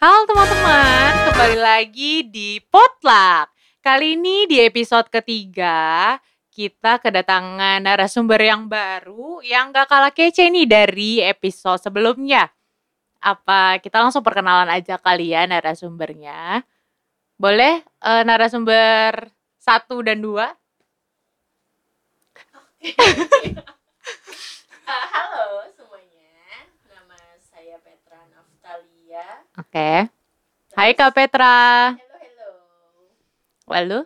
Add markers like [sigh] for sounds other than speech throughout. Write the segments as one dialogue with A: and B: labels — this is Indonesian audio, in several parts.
A: Halo teman-teman, kembali lagi di Potluck. Kali ini di episode ketiga, kita kedatangan narasumber yang baru yang gak kalah kece nih dari episode sebelumnya. Apa kita langsung perkenalan aja kali ya narasumbernya? Boleh eh, narasumber satu dan dua?
B: Uh, [laughs] halo semuanya, nama saya Petra Naftalia.
A: Oke. Hai Kak Petra.
B: Halo, halo.
A: Lalu?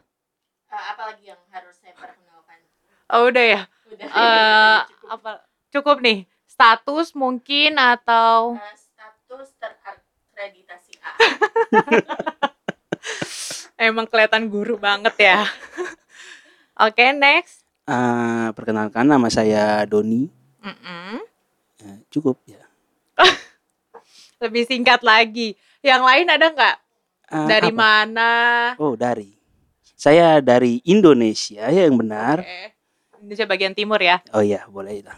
B: Uh, apa lagi yang harus saya perkenalkan?
A: Oh udah ya.
B: Udah.
A: Eh
B: cukup.
A: apa cukup nih status mungkin atau
B: Uh, status terakreditasi A. [laughs]
A: emang kelihatan guru banget ya. Oke next.
C: Eh, perkenalkan nama saya Doni.
A: Mm-mm.
C: Eh, cukup ya. [laughs]
A: Lebih singkat lagi. Yang lain ada nggak?
C: Eh,
A: Dari
C: apa?
A: mana?
C: Oh dari. Saya dari Indonesia ya yang benar.
A: Oke. Indonesia bagian timur ya.
C: Oh iya boleh itu.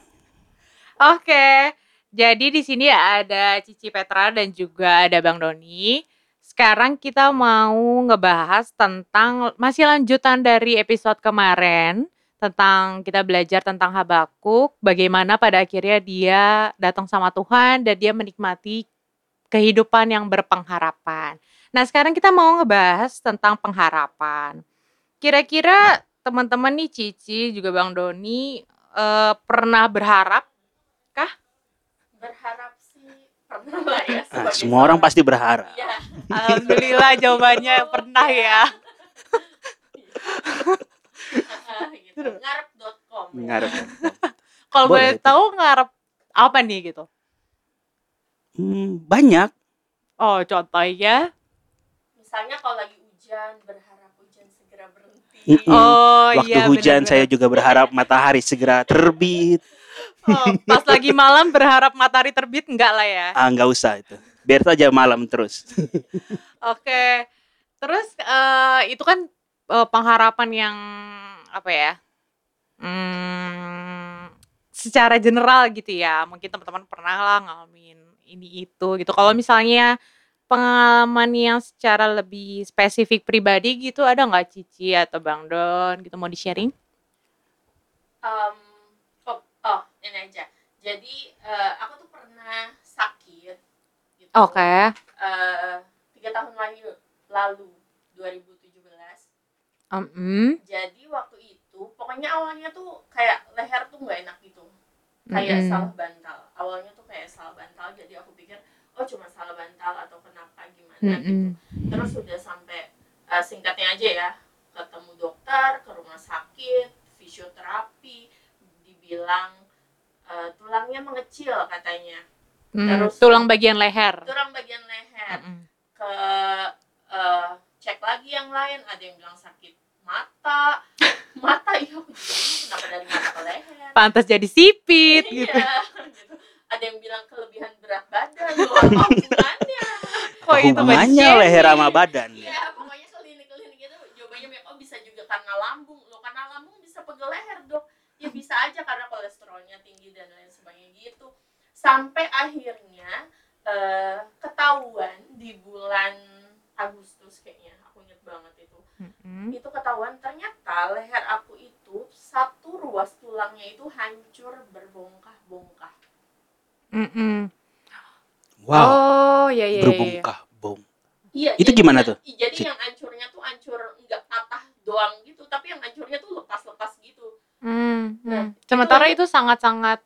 A: Oke. Jadi di sini ada Cici Petra dan juga ada Bang Doni. Sekarang kita mau ngebahas tentang masih lanjutan dari episode kemarin tentang kita belajar tentang Habakuk, bagaimana pada akhirnya dia datang sama Tuhan dan dia menikmati kehidupan yang berpengharapan. Nah, sekarang kita mau ngebahas tentang pengharapan. Kira-kira teman-teman nih Cici juga Bang Doni eh, pernah berharap
B: Berharap sih pernah lah ya.
C: Ah, semua orang pasti berharap.
B: Ya.
A: Alhamdulillah jawabannya [laughs] pernah ya. [laughs]
B: Gitu. Ngarep.com. ya.
C: Ngarep.
A: Kalau
C: Boleh
A: tahu ngarep apa nih gitu?
C: Hmm, banyak.
A: Oh contohnya?
B: Misalnya kalau lagi hujan, berharap hujan segera berhenti.
C: Mm-mm.
A: Oh
C: Waktu
A: iya
C: hujan
A: benar-benar.
C: saya juga berharap matahari segera terbit.
A: Oh, pas lagi malam berharap matahari terbit enggak lah ya.
C: Ah nggak usah itu. Biar saja malam terus.
A: Oke. Terus eh, itu kan eh, pengharapan yang apa ya? Hmm, secara general gitu ya. Mungkin teman-teman pernah lah ngalamin ini itu gitu. Kalau misalnya pengalaman yang secara lebih spesifik pribadi gitu ada nggak Cici atau Bang Don gitu mau di sharing?
B: Em, oh, oh, ini aja. Jadi eh, aku tuh pernah sakit. Gitu.
A: Oke.
B: Eh, tiga tahun lalu, lalu 2017.
A: Mm-mm.
B: Jadi waktu itu, pokoknya awalnya tuh kayak leher tuh nggak enak gitu, kayak
A: Mm-mm.
B: salah bantal. Awalnya tuh kayak salah bantal, jadi aku pikir oh cuma salah bantal atau kenapa gimana gitu.
A: Mm-mm.
B: Terus udah sampai eh, singkatnya aja ya, ketemu dokter, ke rumah sakit, fisioterapi, dibilang eh, tulangnya mengecil katanya,
A: Hmm,
B: Terus-
A: tulang bagian leher.
B: tulang bagian leher.
A: Mm-mm.
B: ke eh, cek lagi yang lain ada yang bilang sakit mata. Mata iya aku juga kenapa dari mata ke leher.
A: Pantas jadi sipit gitu.
B: iya gitu. ada yang bilang kelebihan berat badan loh apa hubungannya?
A: Kok itu
C: hubungannya leher sama badan?
B: iya pokoknya klinik-klinik gitu jawabannya banyak. Oh bisa juga karena lambung loh karena lambung bisa pegel leher dok. Ya bisa aja karena kolesterolnya tinggi dan lain sebagainya gitu. Sampai akhirnya eh, ketahuan di bulan Agustus kayaknya aku inget banget itu
A: Mm-mm.
B: itu ketahuan ternyata leher aku itu satu ruas tulangnya itu hancur berbongkah-bongkah
A: Mm-mm.
C: Wow.
A: Oh, iya iya iya.
C: Berbongkah bom.
B: iya
C: Itu
B: jadi
C: gimana
B: yang-
C: tuh?
B: jadi
C: Cik.
B: yang hancurnya tuh hancur nggak patah doang gitu tapi yang hancurnya tuh lepas-lepas gitu
A: Hmm,
B: Nah.
A: Sementara
B: itu-
A: itu sangat-sangat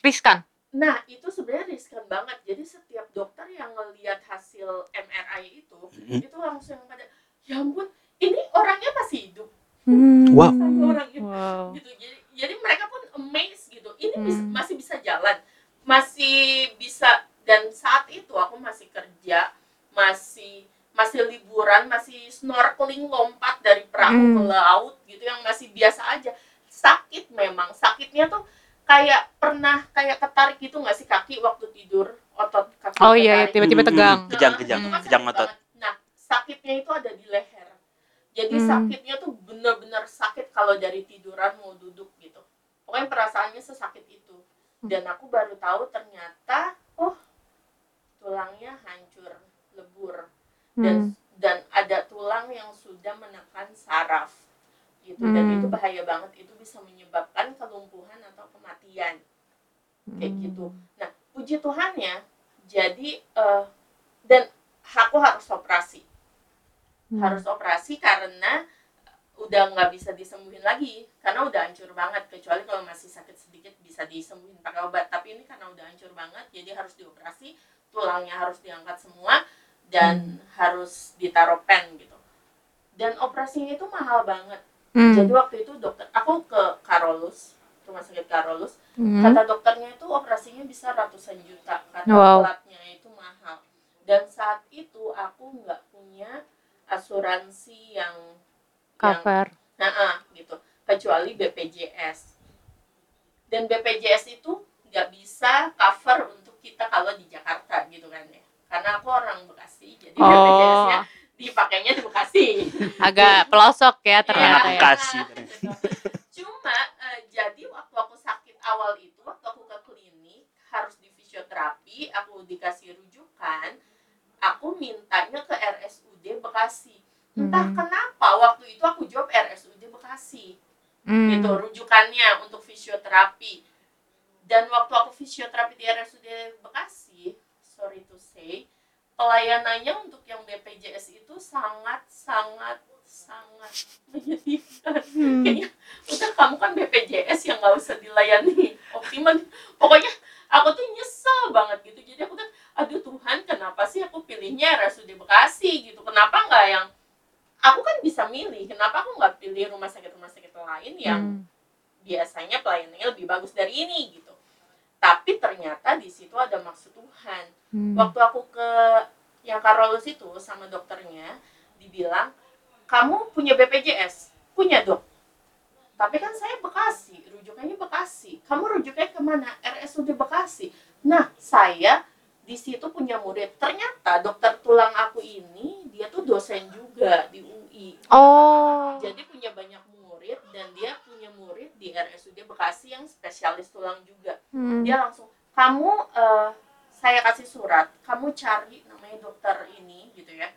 A: riskan.
B: Nah itu sebenarnya riskan banget jadi setiap dokter yang ngelihat hasil MRI itu
C: Mm.
B: itu langsung pada ya ampun ini orangnya masih hidup
A: Hmm.
C: Wow.
B: Satu orang itu.
A: Wow.
B: gitu jadi jadi mereka pun amazed gitu ini bis-
A: Hmm.
B: masih bisa jalan masih bisa dan saat itu aku masih kerja masih masih liburan masih snorkeling lompat dari perahu
A: Hmm.
B: ke laut gitu yang masih biasa aja sakit memang sakitnya tuh kayak pernah kayak ketarik gitu nggak sih kaki waktu tidur otot kaki
A: Oh iya, iya, tiba-tiba
C: Mm,
A: tegang.
C: Kejang,
B: Nah,
C: kejang,
B: kan
C: kejang otot.
B: banget. Nah, sakitnya itu ada di leher. Jadi
A: Hmm.
B: sakitnya tuh bener-bener sakit kalau dari tiduran mau duduk gitu. Pokoknya perasaannya sesakit itu. Dan aku baru tahu ternyata, oh tulangnya hancur, lebu dan
A: Hmm.
B: dan ada tulang yang sudah menekan saraf gitu dan
A: Hmm.
B: itu bahaya banget itu bisa menyebabkan kayak
A: Hmm.
B: gitu. Nah, puji Tuhannya, jadi eh, dan aku harus operasi,
A: Hmm.
B: harus operasi karena udah nggak bisa disembuhin lagi karena udah hancur banget kecuali kalau masih sakit sedikit bisa disembuhin pakai obat tapi ini karena udah hancur banget jadi harus dioperasi tulangnya harus diangkat semua dan harus ditaruh pen gitu dan operasinya itu mahal banget
A: Hmm.
B: jadi waktu itu dokter aku ke Karolus rumah sakit Karolus
A: Hmm.
B: kata dokternya itu operasinya bisa ratusan juta karena
A: Wow.
B: platnya itu mahal dan saat itu aku nggak punya asuransi yang yang
A: cover.
B: nah, gitu kecuali BPJS dan BPJS itu nggak bisa cover untuk kita kalau di Jakarta gitu kan ya karena aku orang Bekasi jadi
A: Oh,
B: BPJS-nya dipakainya di Bekasi
A: agak pelosok ya ternyata
C: Anak
A: ya.
C: Bekasi.
B: Cuma eh, jadi waktu aku sakit awal itu, waktu aku ke klinik harus di fisioterapi, aku dikasih rujukan, aku mintanya ke RSUD Bekasi. Entah
A: Hmm.
B: kenapa waktu itu aku jawab RSUD Bekasi,
A: Hmm.
B: gitu rujukannya untuk fisioterapi. Dan waktu aku fisioterapi di RSUD Bekasi, sorry to say, pelayanannya untuk yang BPJS itu sangat sangat sangat menyedihkan.
A: Hmm.
B: kayaknya udah kamu kan BPJS yang nggak usah dilayani optimal. Pokoknya aku tuh nyesel banget gitu. Jadi aku kan aduh Tuhan kenapa sih aku pilihnya RSUD Bekasi? Gitu. Kenapa nggak yang aku kan bisa milih. Kenapa aku nggak pilih rumah sakit rumah sakit lain yang
A: Hmm.
B: biasanya pelayanannya lebih bagus dari ini? Gitu. Tapi ternyata di situ ada maksud Tuhan.
A: Hmm.
B: waktu aku ke yang Karolus itu sama dokternya dibilang kamu punya BPJS punya dok. Tapi kan saya Bekasi rujukannya Bekasi. Kamu rujukannya ke mana RSUD Bekasi. Nah saya di situ punya murid. Ternyata dokter tulang aku ini dia tuh dosen juga di UI
A: Oh.
B: jadi punya banyak murid dan dia punya murid di RSUD Bekasi yang spesialis tulang juga.
A: Hmm.
B: dia langsung kamu eh, saya kasih surat. Kamu cari namanya dokter ini gitu ya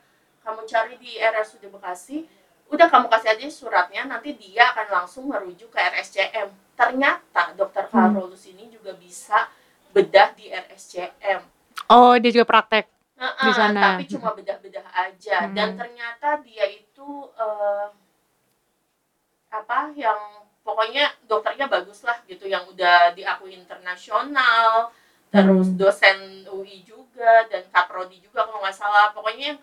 B: kamu cari di RSUD Bekasi udah kamu kasih aja suratnya nanti dia akan langsung merujuk ke RSCM ternyata dokter
A: Hmm.
B: Karolus ini juga bisa bedah di RSCM
A: Oh, dia juga praktek.
B: Heeh,
A: Di sana.
B: tapi cuma bedah-bedah aja dan
A: Hmm.
B: ternyata dia itu eh, apa yang pokoknya dokternya bagus lah gitu yang udah diakui internasional terus
A: Hmm.
B: dosen UI juga dan kaprodi juga kalau nggak salah pokoknya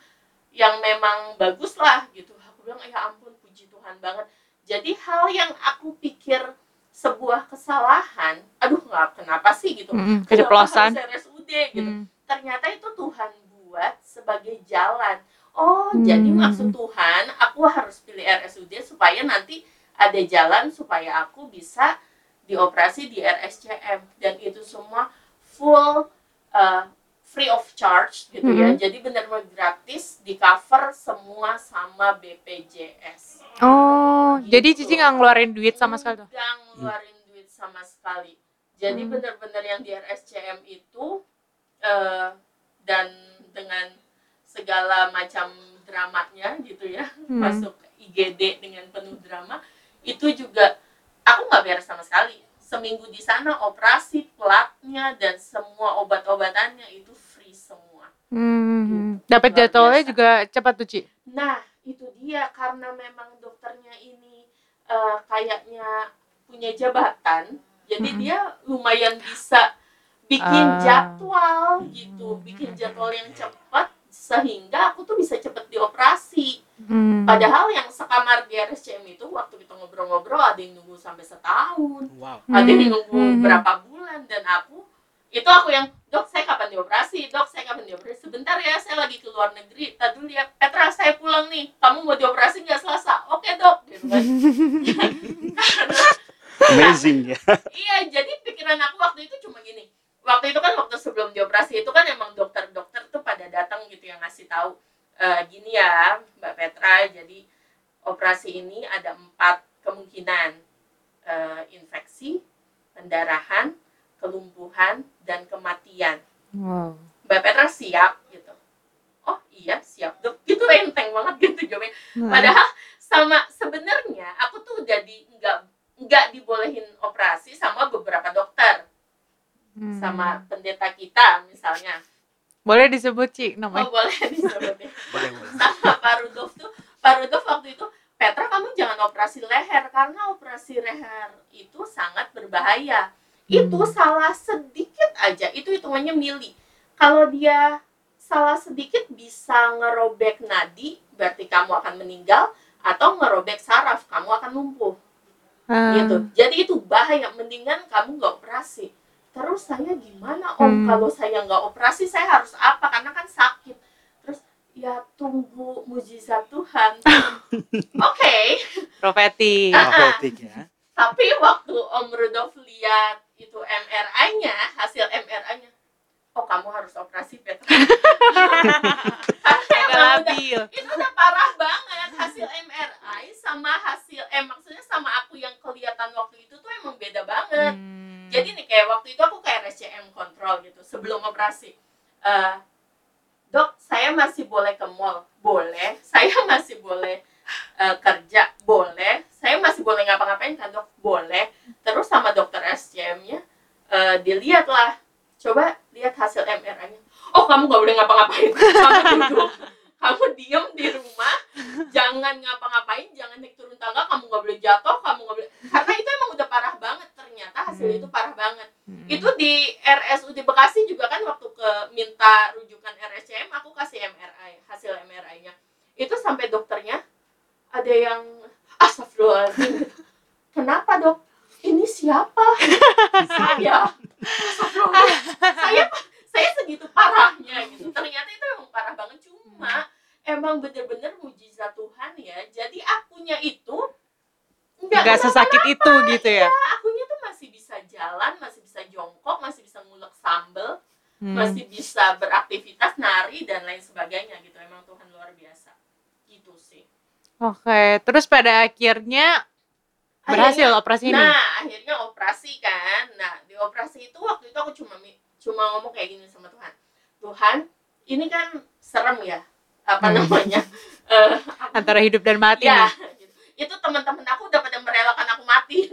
B: yang memang bagus lah gitu aku bilang ya ampun puji Tuhan banget jadi hal yang aku pikir sebuah kesalahan aduh nggak kenapa sih gitu
A: Hmm. Keceplosan.
B: harus RSUD gitu
A: Hmm.
B: ternyata itu Tuhan buat sebagai jalan. Oh,
A: Hmm.
B: jadi maksud Tuhan aku harus pilih RSUD supaya nanti ada jalan supaya aku bisa dioperasi di RSCM dan itu semua full uh, free of charge gitu ya.
A: Hmm.
B: Jadi benar-benar gratis di cover semua sama BPJS.
A: Oh,
B: Gitu.
A: jadi Cici nggak ngeluarin duit sama sekali tuh?
B: Nggak ngeluarin duit sama sekali. Jadi
A: Hmm.
B: benar-benar yang di RSCM itu eh, dan dengan segala macam dramanya gitu ya,
A: Hmm.
B: masuk IGD dengan penuh drama, itu juga aku nggak bayar sama sekali. Seminggu di sana operasi, platnya dan semua obat-obatannya itu free semua.
A: Hmm. Dapat
B: Luar
A: jadwalnya juga cepat tuh, Ci.
B: Nah, itu dia karena memang dokternya ini eh, kayaknya punya jabatan, jadi
A: Mm-mm.
B: dia lumayan bisa bikin
A: Ah.
B: jadwal gitu, bikin jadwal yang cepat sehingga aku tuh bisa cepet dioperasi.
A: Hmm.
B: Padahal yang sekamar di RSCM itu waktu kita ngobrol-ngobrol ada yang nunggu sampai setahun,
C: Wow.
B: ada yang
A: Hmm.
B: nunggu
A: Hmm.
B: berapa bulan dan aku itu aku yang dok saya kapan dioperasi dok saya kapan dioperasi sebentar ya saya lagi ke luar negeri tadi ya Petra saya pulang nih kamu mau dioperasi nggak selasa oke dok gitu kan [laughs]
C: Amazing ya.
B: iya jadi pikiran aku waktu itu cuma gini waktu itu kan waktu sebelum dioperasi itu kan emang dokter-dokter tuh pada datang gitu yang ngasih tahu "Eh, gini ya mbak Petra jadi operasi ini ada empat kemungkinan Eh, infeksi pendarahan kelumpuhan dan kematian
A: Wow.
B: Mbak Petra siap gitu. Oh iya siap dok gitu
A: Nah.
B: padahal sama sebenarnya aku tuh udah di nggak nggak dibolehin operasi sama beberapa dokter
A: Hmm.
B: sama pendeta kita misalnya
A: Boleh disebut Ci
B: oh
A: namanya.
B: boleh disebutnya
C: Boleh, boleh. [laughs]
B: sama Pak Rudolf tuh Pak Rudolf waktu itu Petra kamu jangan operasi leher karena operasi leher itu sangat berbahaya itu
A: Hmm.
B: salah sedikit aja itu hitungannya mili kalau dia salah sedikit bisa ngerobek nadi berarti kamu akan meninggal atau ngerobek saraf kamu akan lumpuh
A: Ah.
B: gitu jadi itu bahaya mendingan kamu nggak operasi terus saya gimana om
A: Hmm.
B: kalau saya nggak operasi saya harus apa karena kan sakit terus ya tunggu mujizat Tuhan [laughs] oke
A: Profetik.
B: Ah.
C: Profetik ya.
B: tapi waktu om Rudolf lihat itu MRI-nya hasil MRI-nya oh kamu harus operasi Petra [laughs]
A: Agak
B: Karena emang udah-
A: labil.
B: itu udah parah banget hasil MRI sama hasil eh maksudnya sama aku yang kelihatan waktu itu tuh emang beda banget
A: Hmm.
B: Jadi nih kayak waktu itu aku kayak RSCM kontrol gitu sebelum operasi. Eh, dok saya masih boleh ke mall? Boleh. Saya [laughs] masih boleh eh, kerja? Boleh. Saya masih boleh ngapa-ngapain kan dok? Boleh. Terus sama dokter SCM-nya eh, dilihat lah coba lihat hasil MRI-nya oh kamu gak boleh ngapa-ngapain. [laughs] Kamu duduk kamu diem di rumah jangan ngapa-ngapain jangan naik turun tangga kamu gak boleh jatuh kamu gak boleh karena itu emang udah parah banget ternyata hasil
A: Hmm.
B: itu parah banget
A: Hmm.
B: itu di RSUD Bekasi juga kan waktu ke minta rujukan RSCM aku kasih MRI hasil MRI-nya itu sampai dokternya ada yang astagfirullahaladzim kenapa dok ini siapa saya astagfirullah saya saya segitu parahnya gitu ternyata itu emang parah banget cuma emang bener-bener mujizat Tuhan ya jadi akunya itu nggak
A: sesakit itu gitu ya.
B: akunya tuh masih bisa jalan, masih bisa jongkok, masih bisa ngulek sambel,
A: Hmm.
B: masih bisa beraktivitas, nari dan lain sebagainya gitu. Emang Tuhan luar biasa. Gitu sih.
A: Oke, terus pada akhirnya berhasil
B: Akhirnya-
A: operasi ini.
B: Nah, akhirnya operasi kan. Nah, di operasi itu waktu itu aku cuma cuma ngomong kayak gini sama Tuhan. Tuhan, ini kan serem ya. Apa
A: Hmm.
B: namanya? [laughs] Eh,
A: Antara hidup dan mati
B: ya,
A: nih.
B: gitu. itu teman-teman aku udah pada merelakan aku mati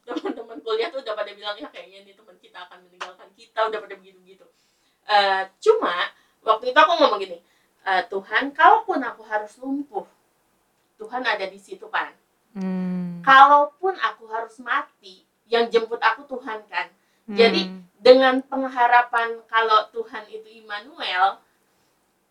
B: teman-teman kuliah tuh udah pada bilang ya kayaknya nih teman kita akan meninggalkan kita udah pada begitu gitu Eh, cuma waktu itu aku ngomong gini "Eh, Tuhan kalaupun aku harus lumpuh Tuhan ada di situ kan
A: Hmm.
B: kalaupun aku harus mati yang jemput aku Tuhan kan jadi,
A: Hmm.
B: dengan pengharapan kalau Tuhan itu Immanuel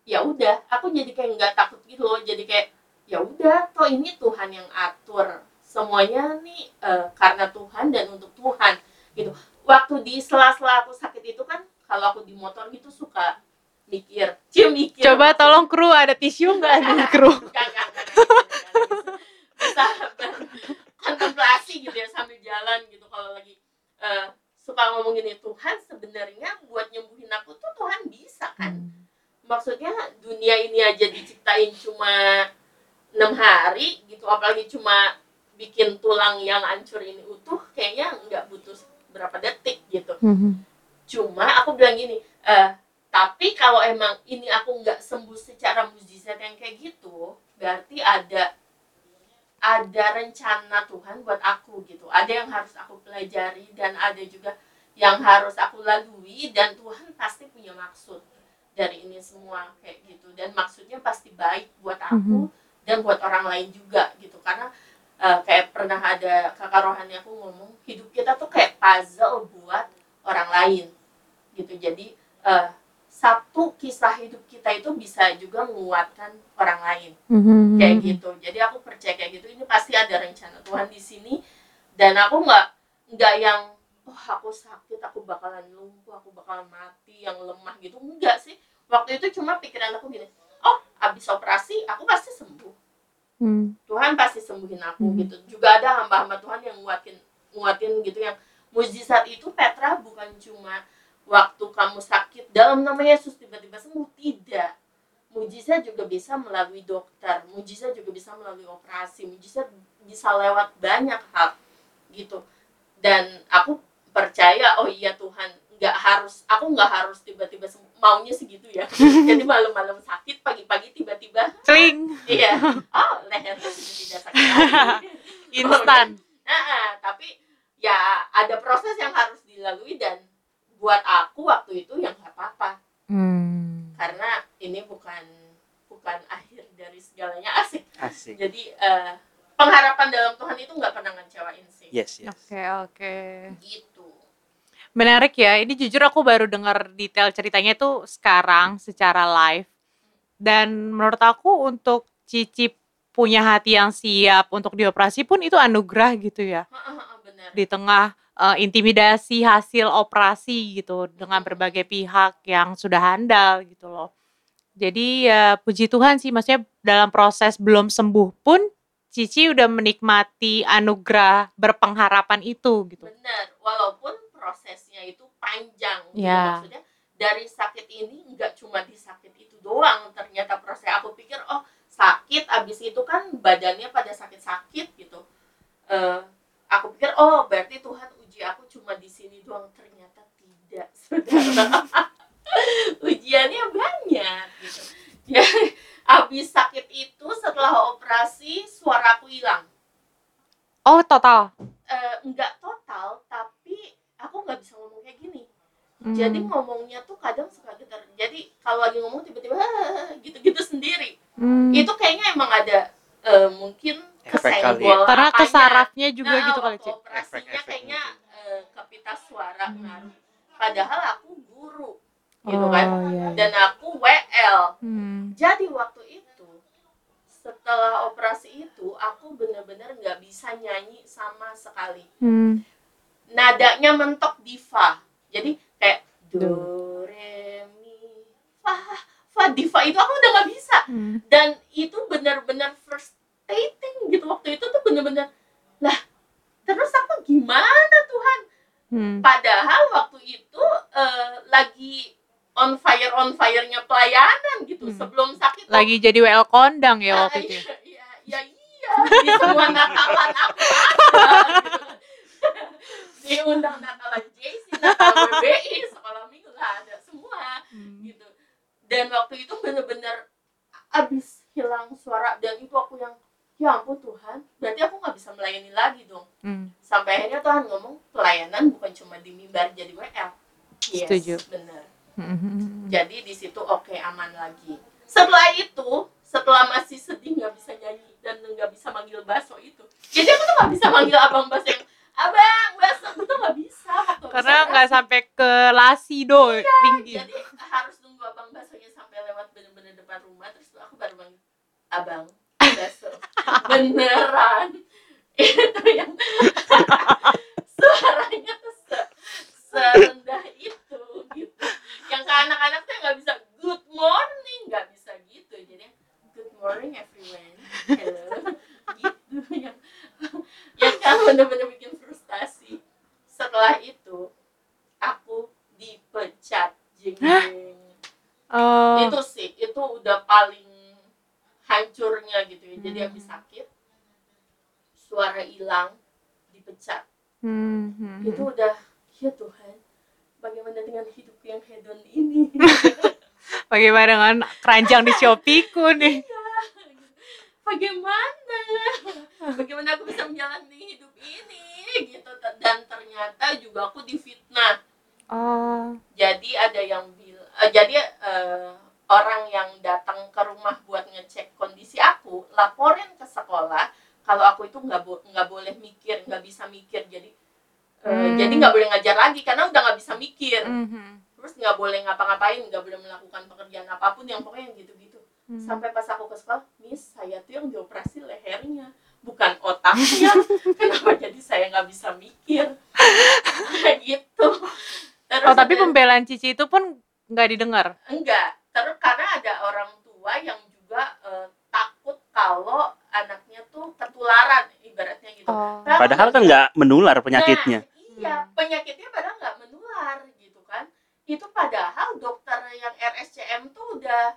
B: ya udah aku jadi kayak nggak takut gitu loh jadi kayak ya udah toh ini Tuhan yang atur semuanya nih eh, karena Tuhan dan untuk Tuhan gitu waktu di sela-sela aku sakit itu kan kalau aku di motor gitu suka mikir cie mikir.
A: Coba tolong kru ada tisu nggak nih kru?
B: Bisa kontemplasi gitu ya sambil jalan gitu. Kalau lagi eh, suka ngomong gini Tuhan sebenarnya buat nyembuhin aku tuh Tuhan bisa kan. Maksudnya dunia ini aja diciptain cuma enam hari gitu apalagi cuma bikin tulang yang hancur ini utuh kayaknya nggak butuh berapa detik gitu.
A: Hmm.
B: Cuma aku bilang gini eh tapi kalau emang ini aku nggak sembuh secara mujizat yang kayak gitu berarti ada ada rencana Tuhan buat aku gitu. Ada yang harus aku pelajari dan ada juga yang harus aku lalui dan Tuhan pasti punya maksud dari ini semua kayak gitu. Dan maksudnya pasti baik buat aku dan buat orang lain juga gitu. Karena eh, kayak pernah ada kakak rohani aku ngomong hidup kita tuh kayak puzzle buat orang lain gitu. Jadi eh, satu kisah hidup kita itu bisa juga menguatkan orang lain.
A: Hmm.
B: kayak gitu. Jadi aku percaya kayak gitu ini pasti ada rencana Tuhan di sini. Dan aku nggak nggak yang oh aku sakit aku bakalan lumpuh aku bakalan mati yang lemah gitu. Enggak sih. Waktu itu cuma pikiran aku gini oh habis operasi aku pasti sembuh.
A: Hmm.
B: Tuhan pasti sembuhin aku
A: Hmm.
B: gitu. Juga ada hamba-hamba Tuhan yang nguatin nguatin gitu yang mujizat itu Petra bukan cuma waktu kamu sakit dalam nama Yesus tiba-tiba sembuh? Tidak. Mujizat juga bisa melalui dokter mujizat juga bisa melalui operasi mujizat bisa lewat banyak hal gitu. Dan aku percaya oh iya Tuhan nggak harus aku nggak harus tiba-tiba maunya segitu ya. [laughs] Jadi malam-malam sakit pagi-pagi tiba-tiba
A: Celing.
B: iya. Oh leher sudah tidak sakit [laughs]
A: Instan.
B: Nah, tapi ya ada proses yang harus dilalui dan buat aku waktu itu yang nggak apa-apa
A: Hmm.
B: karena ini bukan bukan akhir dari segalanya asik
C: Asik.
B: jadi eh, pengharapan dalam Tuhan itu nggak pernah ngecewain sih
C: Yes, yes.
A: Oke, oke.
B: gitu
A: Menarik ya. Ini jujur aku baru dengar detail ceritanya itu sekarang secara live. Dan menurut aku untuk Cici punya hati yang siap untuk dioperasi pun itu anugerah gitu ya.
B: benar
A: Di tengah eh, intimidasi hasil operasi gitu dengan berbagai pihak yang sudah handal gitu loh. Jadi ya puji Tuhan sih maksudnya dalam proses belum sembuh pun Cici udah menikmati anugerah berpengharapan itu gitu.
B: benar walaupun prosesnya itu panjang gitu.
A: Ya.
B: maksudnya dari sakit ini nggak cuma di sakit itu doang ternyata proses aku pikir oh sakit abis itu kan badannya pada sakit-sakit gitu Eh, aku pikir oh berarti Tuhan uji aku cuma di sini doang ternyata tidak [laughs] saudara ujiannya banyak gitu ya abis sakit itu setelah operasi suaraku hilang
A: Oh total.
B: Eh, nggak total tapi aku nggak bisa ngomong kayak gini
A: Hmm.
B: jadi ngomongnya tuh kadang suka getar jadi kalau lagi ngomong tiba-tiba gitu-gitu sendiri
A: Hmm.
B: itu kayaknya emang ada eh, mungkin
C: ya.
B: kesenggol
A: karena kesarafnya juga
B: Nah,
A: gitu kali
B: waktu
A: Ci.
B: operasinya
C: Efek-efek
B: kayaknya
C: mungkin.
B: eh, ke
A: Hmm.
B: ngaruh padahal aku guru gitu
A: Oh
B: kan
A: iya.
B: dan aku WL
A: Hmm.
B: jadi waktu itu setelah operasi itu aku bener-bener nggak bisa nyanyi sama sekali
A: Hmm.
B: nadanya mentok di fa jadi kayak do
A: Do.
B: re mi fa fa di fa itu aku udah nggak bisa
A: Hmm.
B: dan itu benar-benar frustrating gitu waktu itu tuh bener-bener lah terus aku gimana Tuhan
A: Hmm.
B: padahal waktu itu eh, lagi on fire on firenya pelayanan gitu
A: Hmm.
B: sebelum sakit tuh,
A: Lagi jadi WL kondang ya
B: ah,
A: waktu itu.
B: iya, iya, iya, iya di semua Natalan aku gitu. diundang Natalan JC Natalan BBI sekolah minggu lah ada semua
A: Hmm.
B: gitu dan waktu itu bener-bener abis hilang suara dan itu aku yang ya ampun Tuhan berarti aku nggak bisa melayani lagi dong
A: Hmm.
B: sampai akhirnya Tuhan ngomong pelayanan bukan cuma di mimbar jadi WL yes,
A: Setuju.
B: bener
A: Hmm.
B: jadi di situ oke aman lagi setelah itu setelah masih sedih nggak bisa nyanyi dan nggak bisa manggil baso itu jadi aku tuh nggak bisa manggil abang baso yang abang baso itu nggak bisa
A: Karena nggak sampai ke lasido tinggi.
B: jadi harus nunggu abang baksonya sampai lewat bener-bener depan rumah terus aku baru manggil abang bakso [laughs] beneran. [laughs] Itu yang [laughs] suaranya tuh se- serendah itu gitu. Yang ke anak-anak tuh nggak bisa good morning nggak bisa gitu. Jadi good morning everyone. Hello. [laughs] Gitu. Yang [laughs] yang kan bener-bener bikin frustasi. Setelah itu aku dipecat jeng
A: Oh.
B: itu sih itu udah paling hancurnya gitu ya. Jadi
A: Hmm.
B: habis sakit suara hilang dipecat.
A: Hmm. hmm,
B: itu
A: hmm.
B: udah ya Tuhan bagaimana dengan hidup yang hedon ini [laughs]
A: Bagaimana dengan keranjang di Shopee-ku nih?
B: bagaimana bagaimana aku bisa menjalani hidup ini gitu dan ternyata juga aku difitnah
A: Oh.
B: jadi ada yang bilang jadi eh, orang yang datang ke rumah buat ngecek kondisi aku laporin ke sekolah kalau aku itu nggak bo- nggak boleh mikir nggak bisa mikir jadi eh,
A: Hmm.
B: jadi nggak boleh ngajar lagi karena udah nggak bisa mikir
A: Mhm.
B: Terus nggak boleh ngapa-ngapain nggak boleh melakukan pekerjaan apa pun yang pokoknya gitu-gitu
A: Hmm.
B: sampai pas aku ke sekolah miss saya tuh yang dioperasi lehernya bukan otaknya [laughs] kenapa jadi saya nggak bisa mikir [laughs] gitu Terus
A: Oh tapi
B: ada-
A: pembelaan Cici itu pun nggak didengar.
B: enggak terus karena ada orang tua yang juga eh, takut kalau anaknya tuh ketularan ibaratnya gitu
A: Oh.
C: Padahal kan nggak menular penyakitnya.
B: Nah, iya, penyakitnya padahal nggak menular. Itu padahal dokter yang RSCM tuh udah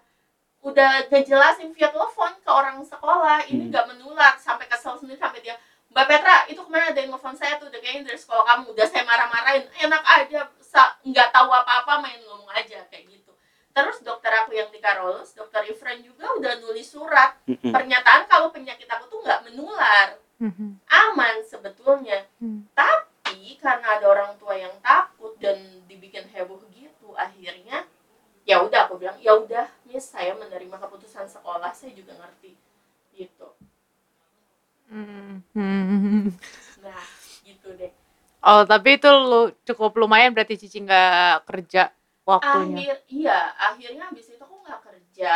B: udah ngejelasin via telepon ke orang sekolah ini
C: Hmm.
B: nggak menular sampai kesel sendiri sampai dia Mbak Petra itu ke mana ada yang telepon saya tuh udah kayaknya dari sekolah kamu udah saya marah-marahin enak aja nggak tahu apa-apa main ngomong aja kayak gitu terus dokter aku yang di Carolus dokter Ifran juga udah nulis surat
C: Mm-mm.
B: pernyataan kalau penyakit aku tuh nggak menular
A: Mhm.
B: aman sebetulnya
A: Hmm.
B: tapi karena ada orang tua yang takut dan dibikin heboh gitu akhirnya ya udah aku bilang ya udah miss saya menerima keputusan sekolah saya juga ngerti gitu
A: Mhm.
B: nah gitu deh
A: Oh, tapi itu lu cukup lumayan berarti Cici nggak kerja waktunya.
B: akhir iya akhirnya habis itu aku nggak kerja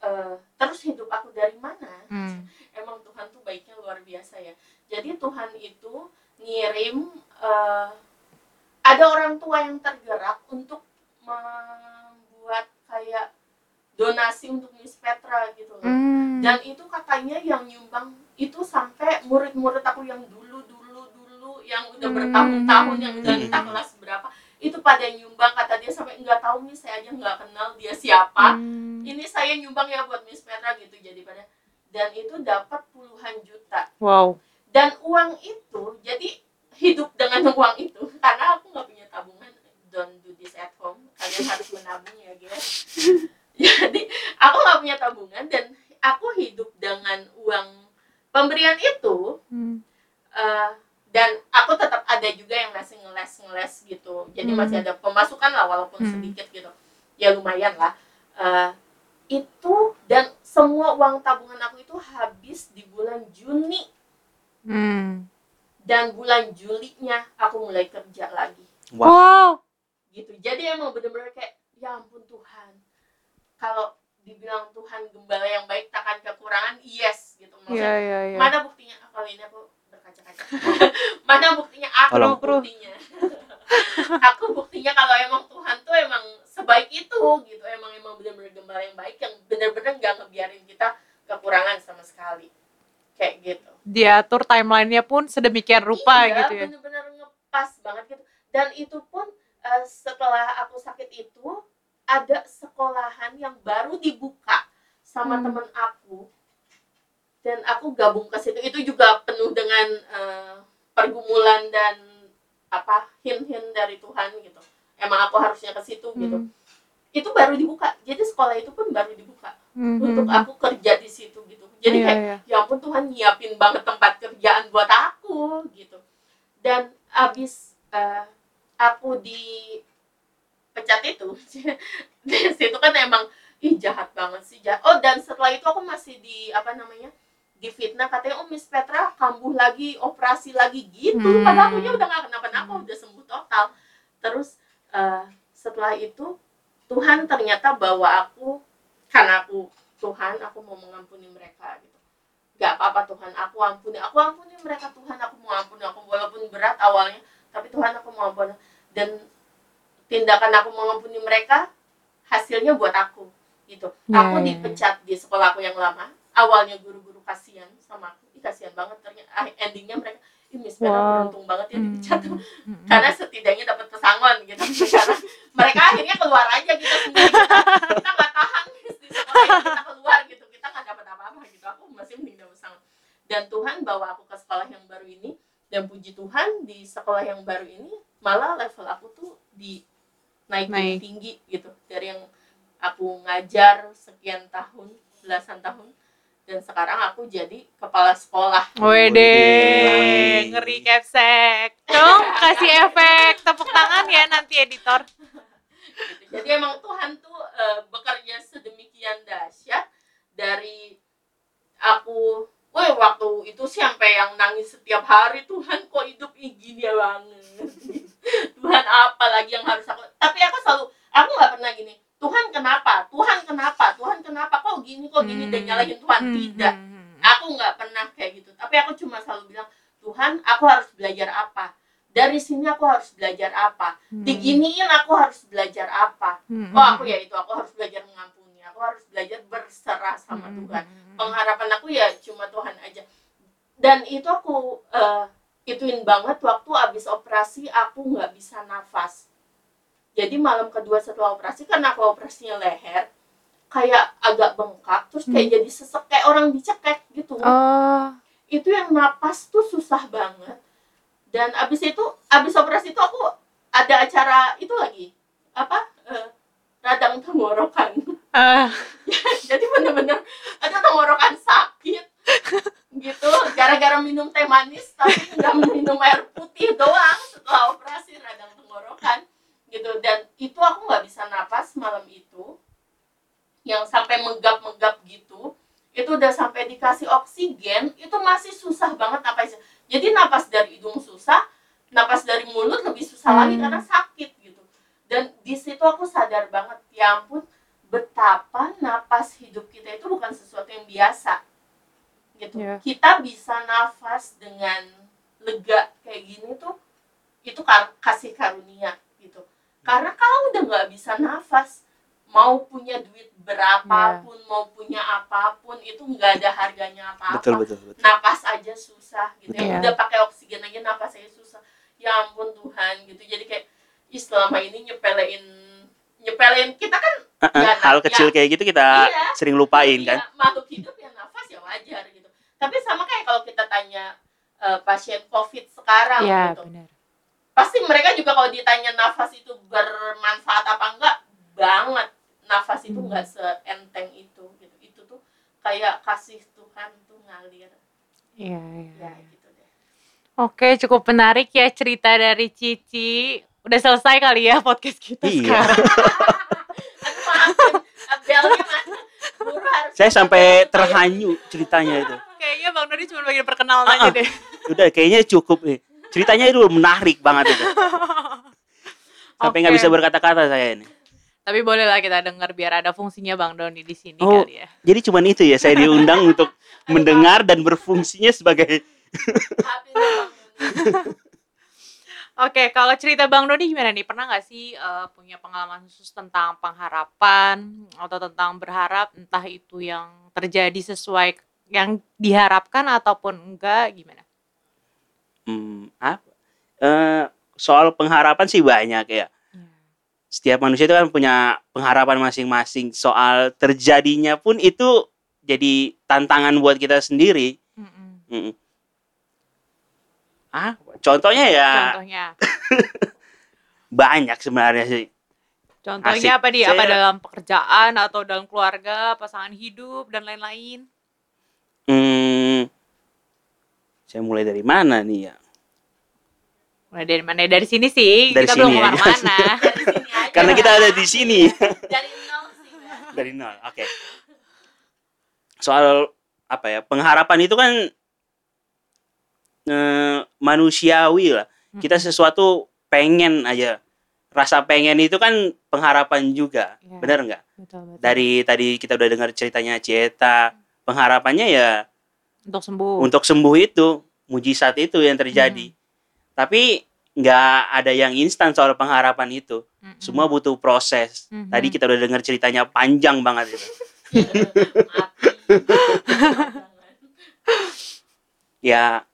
B: eh, terus hidup aku dari mana
A: Hmm. [laughs]
B: emang Tuhan tuh baiknya luar biasa ya jadi Tuhan itu ngirim eh, ada orang tua yang tergerak untuk membuat kayak donasi untuk Miss Petra gitu loh
A: Hmm.
B: dan itu katanya yang nyumbang itu sampai murid-murid aku yang dulu dulu dulu yang udah
A: Hmm.
B: bertahun-tahun yang udah entah
C: Hmm.
B: kelas berapa itu pada nyumbang kata dia sampai nggak tahu nih saya aja nggak kenal dia siapa
A: Hmm.
B: ini saya nyumbang ya buat Miss Petra gitu jadi pada dan itu dapat puluhan juta
A: Wow.
B: dan uang itu jadi hidup dengan uang itu karena aku nggak punya tabungan don't do this at home kalian harus menabung ya guys [laughs] jadi aku nggak punya tabungan dan aku hidup dengan uang pemberian itu
A: Hmm.
B: eh, dan aku tetap ada juga yang ngasih ngeles ngeles gitu jadi
A: Hmm.
B: masih ada pemasukan lah walaupun
A: Hmm.
B: sedikit gitu ya lumayan lah Eh, itu dan semua uang tabungan aku itu habis di bulan Juni
A: Hmm.
B: dan bulan Julinya aku mulai kerja lagi
C: Wah.
A: Wow.
B: gitu jadi emang bener-bener kayak ya ampun Tuhan kalau dibilang Tuhan gembala yang baik takkan kekurangan yes gitu
A: Iya,
B: maksudnya
A: iya, iya.
B: mana buktinya kalau ini aku [laughs] mana buktinya? Aku
C: Tolong.
B: buktinya. [laughs] Aku buktinya kalau emang Tuhan tuh emang sebaik itu gitu. Emang emang bener-bener gembala yang baik yang bener-bener nggak ngebiarin kita kekurangan sama sekali. Kayak gitu.
A: Diatur timelinenya pun sedemikian rupa
B: iya,
A: gitu ya.
B: bener-bener ngepas banget gitu. Dan itu pun eh, setelah aku sakit itu ada sekolahan yang baru dibuka sama
A: Hmm.
B: temen aku dan aku gabung ke situ itu juga penuh dengan eh, pergumulan dan apa hin-hin dari Tuhan gitu emang aku harusnya ke situ gitu
A: Hmm.
B: itu baru dibuka jadi sekolah itu pun baru dibuka
A: Hmm.
B: untuk aku kerja di situ gitu jadi
A: Iya,
B: kayak
A: iya.
B: ya ampun Tuhan nyiapin banget tempat kerjaan buat aku gitu dan abis eh, aku dipecat itu [laughs] di situ kan emang ih jahat banget sih jahat. oh dan setelah itu aku masih di apa namanya difitnah katanya oh Miss Petra kambuh lagi operasi lagi gitu.
A: Hmm.
B: padahal aku udah nggak kenapa-napa udah sembuh total. Terus eh, setelah itu Tuhan ternyata bawa aku karena aku Tuhan aku mau mengampuni mereka gitu. Gak apa-apa Tuhan aku ampuni. Aku ampuni mereka Tuhan aku mau ampuni. Aku walaupun berat awalnya tapi Tuhan aku mau ampuni. Dan tindakan aku mengampuni mereka hasilnya buat aku gitu. Aku
A: ya.
B: dipecat di sekolah aku yang lama. Awalnya guru-guru kasihan sama aku. Ih, kasihan banget ternyata. Ah, endingnya mereka Ih, Miss Vera
A: Wow.
B: beruntung banget ya dipecat.
A: Hmm. Hmm.
B: karena setidaknya dapat pesangon gitu. Karena mereka akhirnya keluar aja kita sendiri kita nggak tahan di sekolah ini, kita keluar gitu. Kita nggak dapat apa-apa gitu. Aku masih mending dapat pesangon. Dan Tuhan bawa aku ke sekolah yang baru ini. Dan puji Tuhan di sekolah yang baru ini malah level aku tuh di naikin
A: Naik.
B: tinggi gitu. Dari yang aku ngajar sekian tahun belasan tahun dan sekarang aku jadi kepala sekolah
A: Wede, ngeri kepsek. Dong, kasih efek tepuk tangan ya nanti editor.
B: gitu. [laughs] Jadi emang Tuhan tuh eh, bekerja sedemikian dahsyat dari aku, wah waktu itu sih sampai yang nangis setiap hari Tuhan kok hidup gini ya banget. [laughs] Tuhan apa lagi yang harus aku? Tapi aku selalu, aku nggak pernah gini. Tuhan kenapa? Tuhan kenapa? Tuhan kenapa? Kok gini? Kok gini? Dan nyalahin Tuhan
A: Hmm,
B: tidak.
A: hmm, hmm.
B: Aku nggak pernah kayak gitu. Tapi aku cuma selalu bilang, Tuhan, aku harus belajar apa? Dari sini aku harus belajar apa?
A: Hmm.
B: Diginiin aku harus belajar apa?
A: Hmm,
B: Oh
A: hmm,
B: aku ya itu aku harus belajar mengampuni. Aku harus belajar berserah sama
A: hmm,
B: Tuhan.
A: hmm, hmm.
B: Pengharapan aku ya cuma Tuhan aja. Dan itu aku eh, ituin banget waktu abis operasi aku nggak bisa nafas. Jadi malam kedua setelah operasi karena aku operasinya leher kayak agak bengkak terus kayak jadi sesek kayak orang dicekek gitu.
A: Oh,
B: Itu yang napas tuh susah banget. Dan abis itu abis operasi itu aku ada acara itu lagi. Apa? Eh, radang tenggorokan.
A: Ah, [laughs]
B: jadi bener-bener ada tenggorokan sakit gitu. Gara-gara minum teh manis tapi nggak minum air putih doang setelah operasi radang tenggorokan gitu. Dan itu aku nggak bisa napas malam itu. Yang sampai megap-megap gitu itu udah sampai dikasih oksigen itu masih susah banget napasnya. Jadi napas dari hidung susah napas dari mulut lebih susah lagi
A: Hmm.
B: karena sakit gitu. Dan di situ aku sadar banget ya ampun betapa napas hidup kita itu bukan sesuatu yang biasa. Gitu.
A: Iya.
B: kita bisa nafas dengan lega kayak gini tuh itu kar- kasih karunia gitu karena kalau udah nggak bisa nafas mau punya duit berapapun mau punya apa pun itu nggak ada harganya apa-apa.
C: Betul betul betul.
B: Napas aja susah gitu ya.
A: Betul.
B: udah pakai oksigen aja napas aja susah. Ya ampun Tuhan gitu. Jadi kayak ih, selama ini nyepelein nyepelein kita kan ya,
C: hal
B: ya,
C: kecil kayak gitu kita
B: Iya.
C: sering lupain
B: iya,
C: kan?
B: makhluk hidup ya nafas ya wajar gitu. Tapi sama kayak kalau kita tanya eh, pasien covid sekarang
A: Iya,
B: gitu.
A: benar.
B: Pasti mereka juga kalau ditanya nafas itu bermanfaat apa enggak banget nafas itu
A: Hmm.
B: enggak seenteng itu gitu itu tuh kayak kasih Tuhan tuh ngalir
A: Iya, iya.
B: ya
A: iya.
B: gitu deh
A: Oke, cukup menarik ya cerita dari Cici. Udah selesai kali ya podcast kita
C: Iya.
A: sekarang. [laughs]
B: aduh maafin belnya mana Guru harus
C: saya sampai terhanyut ceritanya itu
A: Kayaknya Bang Dodi cuma bagian perkenalan
C: Ah,
A: aja
C: ah.
A: deh.
C: udah kayaknya cukup nih ceritanya itu menarik banget itu [laughs] sampai nggak bisa berkata-kata saya ini
A: Tapi bolehlah kita dengar biar ada fungsinya Bang Doni di sini
C: Oh.
A: kali ya.
C: jadi cuman itu ya saya diundang [laughs] untuk mendengar dan berfungsinya sebagai. [laughs]
A: Oke, kalau cerita Bang Doni gimana nih? Pernah nggak sih eh, punya pengalaman khusus tentang pengharapan atau tentang berharap entah itu yang terjadi sesuai yang diharapkan ataupun enggak gimana?
C: Hmm, apa? Eh, soal pengharapan sih banyak ya. Setiap manusia itu kan punya pengharapan masing-masing. Soal terjadinya pun itu jadi tantangan buat kita sendiri.
A: Mm-mm.
C: Mm. ah contohnya ya.
A: Contohnya, [laughs]
C: banyak sebenarnya sih.
A: Contohnya
C: Asik.
A: apa di apa
C: Saya-
A: dalam pekerjaan atau dalam keluarga, pasangan hidup dan lain-lain?
C: Hmm, saya mulai dari mana nih ya?
A: Mulai dari mana? Dari sini sih.
C: Dari
A: kita
C: sini
A: belum
C: ya.
A: ke mana-mana. [laughs]
B: dari sini aja
C: Karena kita ada di sini
B: dari nol sih
C: dari nol. Oke. Soal apa ya? Pengharapan itu kan eh, manusiawi lah. Kita sesuatu pengen aja. Rasa pengen itu kan pengharapan juga.
A: Iya.
C: Benar nggak?
A: Betul, betul.
C: Dari tadi kita udah dengar ceritanya Cieta, pengharapannya ya
A: untuk sembuh.
C: untuk sembuh itu mujizat itu yang terjadi tapi nggak ada yang instan soal pengharapan itu.
A: Mm-mm.
C: semua butuh proses.
A: Mhm.
C: tadi kita udah dengar ceritanya panjang banget itu. [laughs] Ya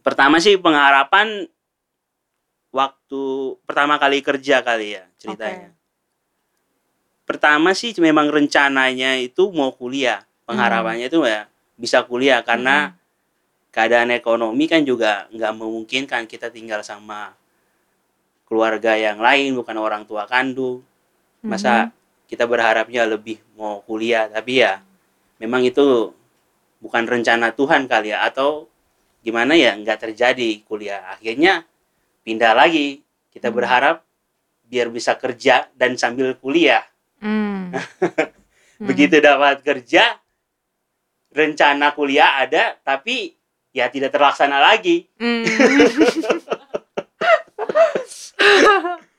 C: pertama sih pengharapan waktu pertama kali kerja kali ya ceritanya. Pertama sih memang rencananya itu mau kuliah. Pengharapannya itu ya bisa kuliah karena keadaan ekonomi kan juga nggak memungkinkan kita tinggal sama keluarga yang lain bukan orang tua kandung masa kita berharapnya lebih mau kuliah tapi ya memang itu bukan rencana Tuhan kali ya atau gimana ya nggak terjadi kuliah akhirnya pindah lagi kita
A: Hmm.
C: berharap biar bisa kerja dan sambil kuliah.
A: Hmm. [laughs]
C: begitu dapat kerja rencana kuliah ada tapi ya tidak terlaksana lagi
A: Hmm. [laughs]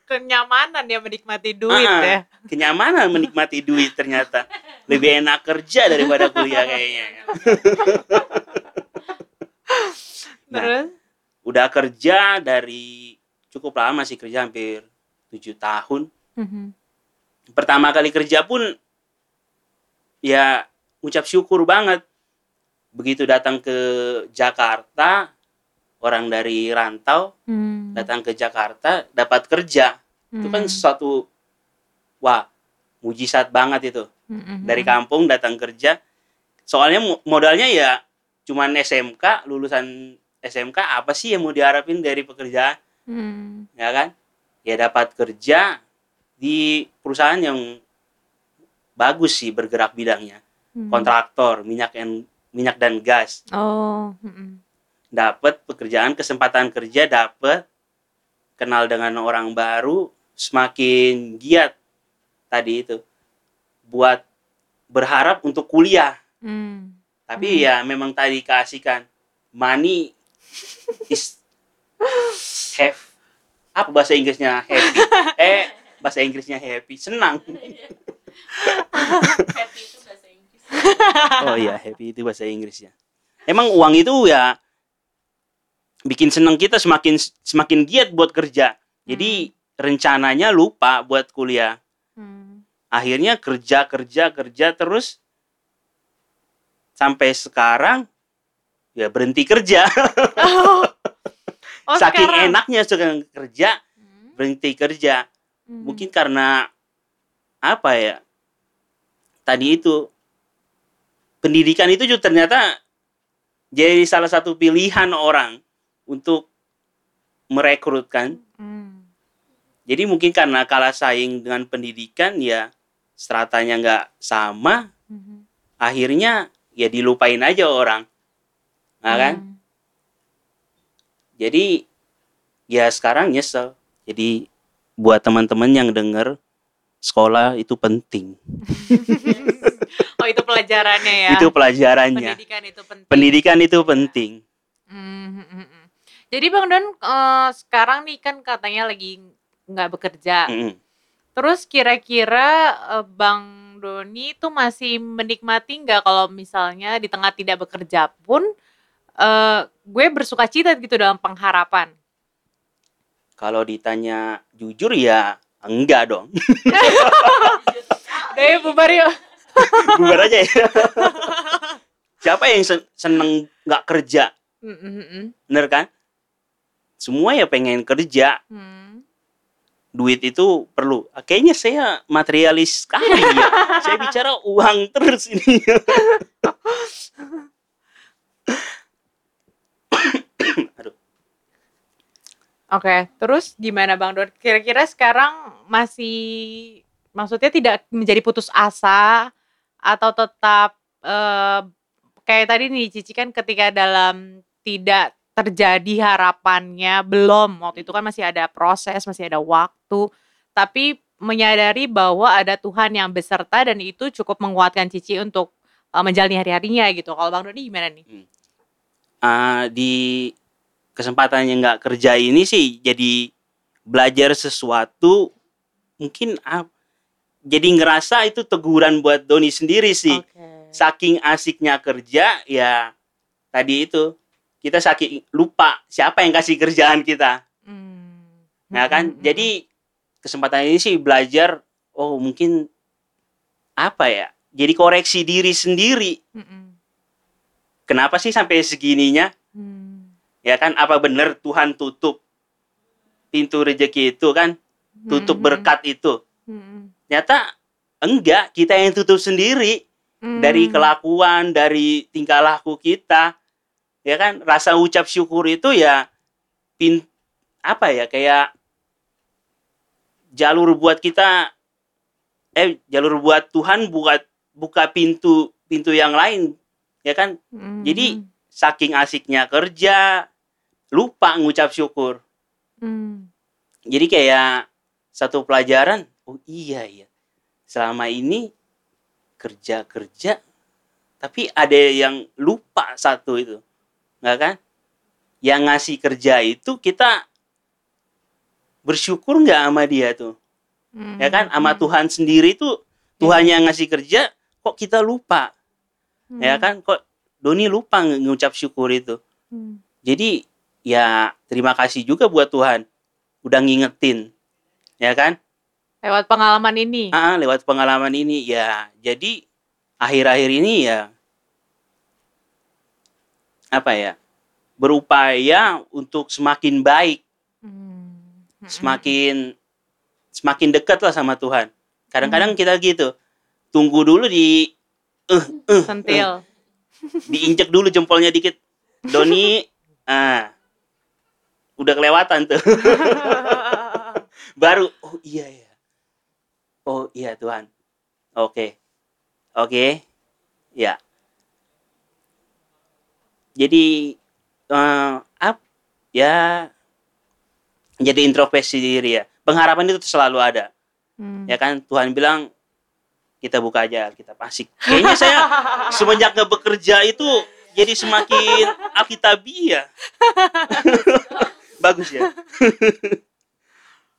A: Kenyamanan ya menikmati duit
C: Ah,
A: ya.
C: kenyamanan menikmati duit ternyata lebih enak kerja daripada kuliah kayaknya [laughs] Nah.
A: Terus?
C: udah kerja dari cukup lama sih kerja hampir tujuh tahun
A: Mhm.
C: pertama kali kerja pun ya ucap syukur banget begitu datang ke Jakarta orang dari rantau
A: Hmm.
C: datang ke Jakarta dapat kerja itu kan
A: Hmm.
C: sesuatu wah mujizat banget itu
A: Mhm.
C: dari kampung datang kerja soalnya mo- modalnya ya cuman SMK lulusan SMK apa sih yang mau diharapin dari pekerjaan
A: Hmm.
C: ya kan ya dapat kerja di perusahaan yang bagus sih bergerak bidangnya
A: Hmm.
C: kontraktor minyak dan minyak dan gas.
A: Oh. mm-mm.
C: dapat pekerjaan kesempatan kerja dapat kenal dengan orang baru semakin giat tadi itu. Buat berharap untuk kuliah.
A: Hmm.
C: tapi
A: Hmm.
C: ya memang tadi kasihkan money is have. Apa bahasa Inggrisnya happy? [laughs] Eh bahasa Inggrisnya happy. Senang. [laughs]
B: Happy itu [laughs]
C: oh iya happy itu bahasa Inggrisnya emang uang itu ya bikin senang kita semakin semakin giat buat kerja jadi rencananya lupa buat kuliah
A: Hmm.
C: akhirnya kerja kerja kerja terus sampai sekarang ya berhenti kerja [laughs]
A: Oh. Oh,
C: saking
A: sekarang.
C: enaknya sekarang kerja
A: Hmm.
C: berhenti kerja
A: Hmm.
C: mungkin karena apa ya tadi itu pendidikan itu juga ternyata jadi salah satu pilihan orang untuk merekrutkan
A: Hmm.
C: jadi mungkin karena kalah saing dengan pendidikan ya stratanya nggak sama
A: Hmm.
C: akhirnya ya dilupain aja orang nah kan
A: Hmm.
C: jadi ya sekarang nyesel jadi buat teman-teman yang denger sekolah itu penting [laughs]
A: Oh itu pelajarannya ya.
C: itu pelajarannya
A: pendidikan itu penting.
C: pendidikan itu penting
A: Hmm, hmm, hmm, hmm. Jadi Bang Don eh, sekarang nih kan katanya lagi nggak bekerja.
C: Mm-mm.
A: Terus kira-kira eh, Bang Doni tuh masih menikmati nggak kalau misalnya di tengah tidak bekerja pun eh, gue bersuka cita gitu dalam pengharapan.
C: kalau ditanya jujur ya enggak dong. [laughs]
A: Deh bubar yuk. [laughs]
C: bubar aja ya. Siapa yang sen- seneng nggak kerja? Bener kan? Semua ya pengen kerja.
A: Hmm.
C: duit itu perlu. Ah, kayaknya saya materialis sekali ya. [laughs] Saya bicara uang terus ini aduh
A: Oke, terus gimana Bang Don? Kira-kira sekarang masih maksudnya tidak menjadi putus asa atau tetap eh, kayak tadi nih Cici kan ketika dalam tidak terjadi harapannya belum waktu itu kan masih ada proses, masih ada waktu, tapi menyadari bahwa ada Tuhan yang beserta dan itu cukup menguatkan Cici untuk eh, menjalani hari-harinya gitu. Kalau Bang Doni gimana nih?
C: Ah, di kesempatan yang nggak kerja ini sih jadi belajar sesuatu mungkin ah, jadi ngerasa itu teguran buat Doni sendiri sih
A: Oke.
C: saking asiknya kerja ya tadi itu kita saking lupa siapa yang kasih kerjaan kita
A: Hmm.
C: ya kan
A: Hmm, hmm,
C: jadi kesempatan ini sih belajar oh mungkin apa ya jadi koreksi diri sendiri
A: hmm, hmm,
C: kenapa sih sampai segininya. Ya kan? Apa benar Tuhan tutup pintu rezeki itu kan? Tutup
A: Hmm,
C: berkat itu?
A: Hmm, hmm.
C: ternyata enggak. Kita yang tutup sendiri. Dari
A: Hmm.
C: kelakuan dari tingkah laku kita. Ya kan? Rasa ucap syukur itu ya pin apa ya? Kayak jalur buat kita eh jalur buat Tuhan buat buka pintu pintu yang lain. Ya kan? Jadi saking asiknya kerja lupa ngucap syukur.
A: Hmm,
C: jadi kayak satu pelajaran oh iya ya selama ini kerja kerja tapi ada yang lupa satu itu nggak kan? Yang ngasih kerja itu kita bersyukur nggak sama dia tuh?
A: Hmm,
C: ya kan? Sama
A: hmm,
C: Tuhan sendiri tuh Tuhan yang ngasih kerja kok kita lupa?
A: Hmm,
C: ya kan? Kok Doni lupa ngucap syukur itu?
A: Hmm,
C: jadi ya terima kasih juga buat Tuhan udah ngingetin ya kan
A: lewat pengalaman ini.
C: Ah, lewat pengalaman ini ya. Jadi akhir-akhir ini ya apa ya? Berupaya untuk semakin baik,
A: Hmm,
C: semakin semakin dekat lah sama Tuhan. Kadang-kadang
A: Hmm.
C: kita gitu. Tunggu dulu di
A: hmm, sentil.
C: diinjek dulu jempolnya dikit. Doni [laughs] ah udah kelewatan tuh. [laughs] Baru oh iya ya. Oh iya Tuhan. Oke. Oke. Ya. Jadi eh ap ya jadi introspeksi diri ya. Pengharapan itu selalu ada.
A: Hmm.
C: Ya kan Tuhan bilang kita buka aja kita asik. Kayaknya saya semenjak nggak bekerja itu jadi semakin alkitabiah. [laughs] Bagus ya.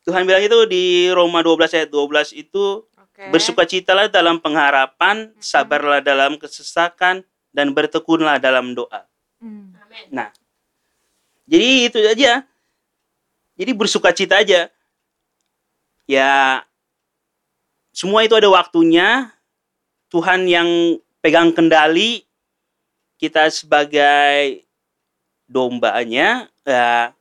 C: Tuhan bilang itu di Roma 12 ayat 12 itu
A: Oke.
C: bersukacitalah dalam pengharapan, sabarlah dalam kesesakan dan bertekunlah dalam doa.
A: Hmm.
B: Amin.
C: Jadi itu aja. Jadi bersukacita aja. Ya semua itu ada waktunya. Tuhan yang pegang kendali kita sebagai dombanya ya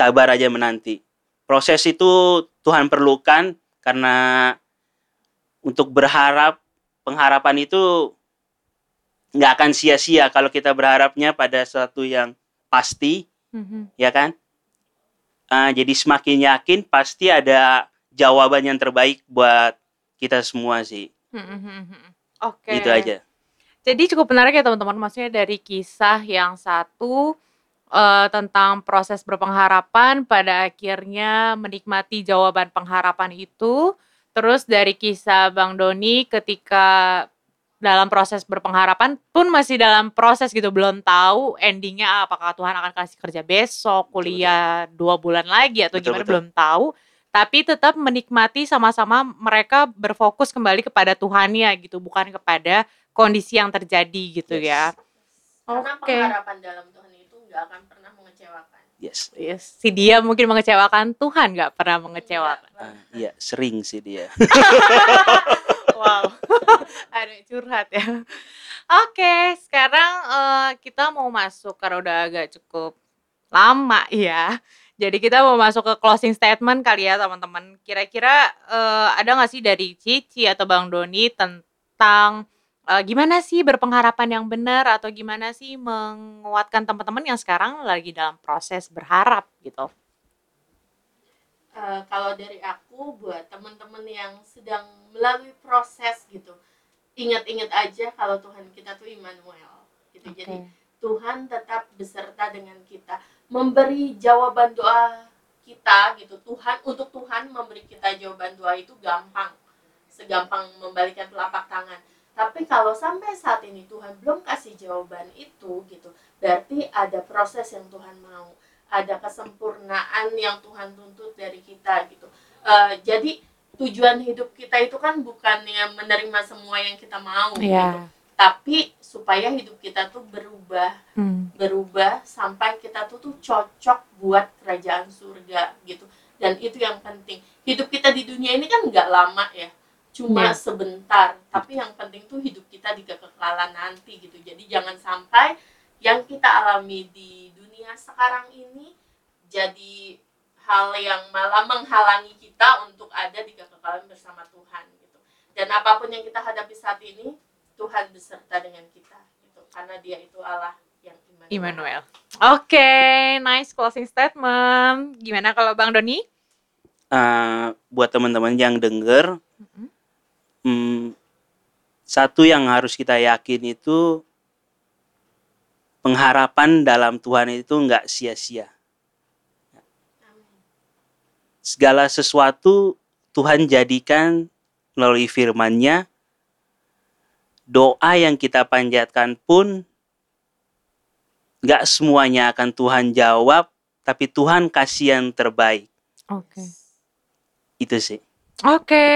C: sabar aja menanti. Proses itu Tuhan perlukan karena untuk berharap pengharapan itu nggak akan sia-sia kalau kita berharapnya pada sesuatu yang pasti
A: Mhm.
C: ya kan Ah, jadi semakin yakin pasti ada jawaban yang terbaik buat kita semua sih
A: Mhm. Oke.
C: itu aja
A: Jadi cukup menarik ya teman-teman, maksudnya dari kisah yang satu eh, tentang proses berpengharapan pada akhirnya menikmati jawaban pengharapan itu. Terus dari kisah Bang Doni ketika dalam proses berpengharapan pun masih dalam proses gitu, belum tahu endingnya apakah Tuhan akan kasih kerja besok,
C: Betul,
A: kuliah dua bulan lagi atau
C: Betul,
A: gimana
C: betul.
A: belum tahu. Tapi tetap menikmati sama-sama mereka berfokus kembali kepada Tuhannya gitu, bukan kepada kondisi yang terjadi gitu
C: Yes.
A: ya.
B: Karena
A: Oke.
B: pengharapan dalam Tuhan nggak akan pernah mengecewakan.
C: yes
A: Yes. Si dia mungkin mengecewakan, Tuhan nggak pernah mengecewakan.
C: Ah, iya sering sih dia [laughs]
A: Wow. [laughs] Ada curhat ya. Oke, sekarang eh, kita mau masuk karena udah agak cukup lama ya. Jadi kita mau masuk ke closing statement kali ya teman-teman. Kira-kira eh, ada nggak sih dari Cici atau Bang Doni tentang eh, gimana sih berpengharapan yang benar atau gimana sih menguatkan teman-teman yang sekarang lagi dalam proses berharap gitu.
B: Eh, kalau dari aku buat teman-teman yang sedang melalui proses gitu ingat-ingat aja kalau Tuhan kita tuh Immanuel gitu. Jadi Tuhan tetap beserta dengan kita memberi jawaban doa kita gitu. Tuhan untuk Tuhan memberi kita jawaban doa itu gampang segampang membalikan telapak tangan tapi kalau sampai saat ini Tuhan belum kasih jawaban itu gitu berarti ada proses yang Tuhan mau. Ada kesempurnaan yang Tuhan tuntut dari kita gitu. Eh, jadi tujuan hidup kita itu kan bukannya menerima semua yang kita mau gitu.
A: Iya.
B: tapi supaya hidup kita tuh berubah
A: Hmm.
B: berubah sampai kita tuh tuh cocok buat kerajaan surga gitu. Dan itu yang penting. Hidup kita di dunia ini kan nggak lama ya cuma
A: Iya.
B: sebentar tapi yang penting tuh hidup kita di kekekalan nanti gitu jadi jangan sampai yang kita alami di dunia sekarang ini jadi hal yang malah menghalangi kita untuk ada di kekekalan bersama Tuhan gitu dan apa pun yang kita hadapi saat ini Tuhan beserta dengan kita gitu karena Dia itu Allah yang Immanuel.
A: Immanuel. Oke, nice closing statement. Gimana kalau Bang Doni?
C: Ah, buat teman-teman yang denger
A: Mhm.
C: hmm, satu yang harus kita yakin itu pengharapan dalam Tuhan itu nggak sia-sia segala sesuatu Tuhan jadikan melalui firman-Nya. Doa yang kita panjatkan pun nggak semuanya akan Tuhan jawab, tapi Tuhan kasih yang terbaik.
A: Oke.
C: Itu sih.
A: Oke.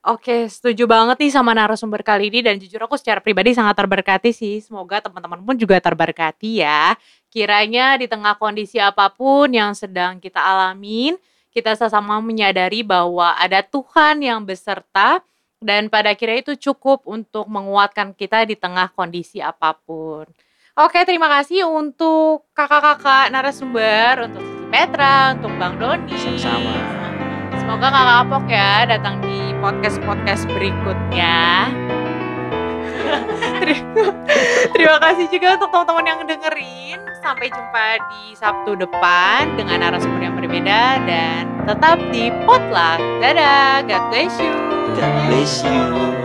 A: Oke, setuju banget nih sama narasumber kali ini dan jujur aku secara pribadi sangat terberkati sih. Semoga teman-teman pun juga terberkati ya. Kiranya di tengah kondisi apa pun yang sedang kita alamin, kita sama-sama menyadari bahwa ada Tuhan yang beserta dan pada akhirnya itu cukup untuk menguatkan kita di tengah kondisi apa pun. Oke, terima kasih untuk kakak-kakak narasumber, untuk Cici Petra, untuk Bang Doni.
C: Sama-sama.
A: Semoga kakak kapok ya datang di podcast-podcast berikutnya. Terima- kasih juga untuk teman-teman yang dengerin. Sampai jumpa di Sabtu depan dengan narasumber yang berbeda dan tetap di Potluck. Dadah, God bless you.
C: God bless you.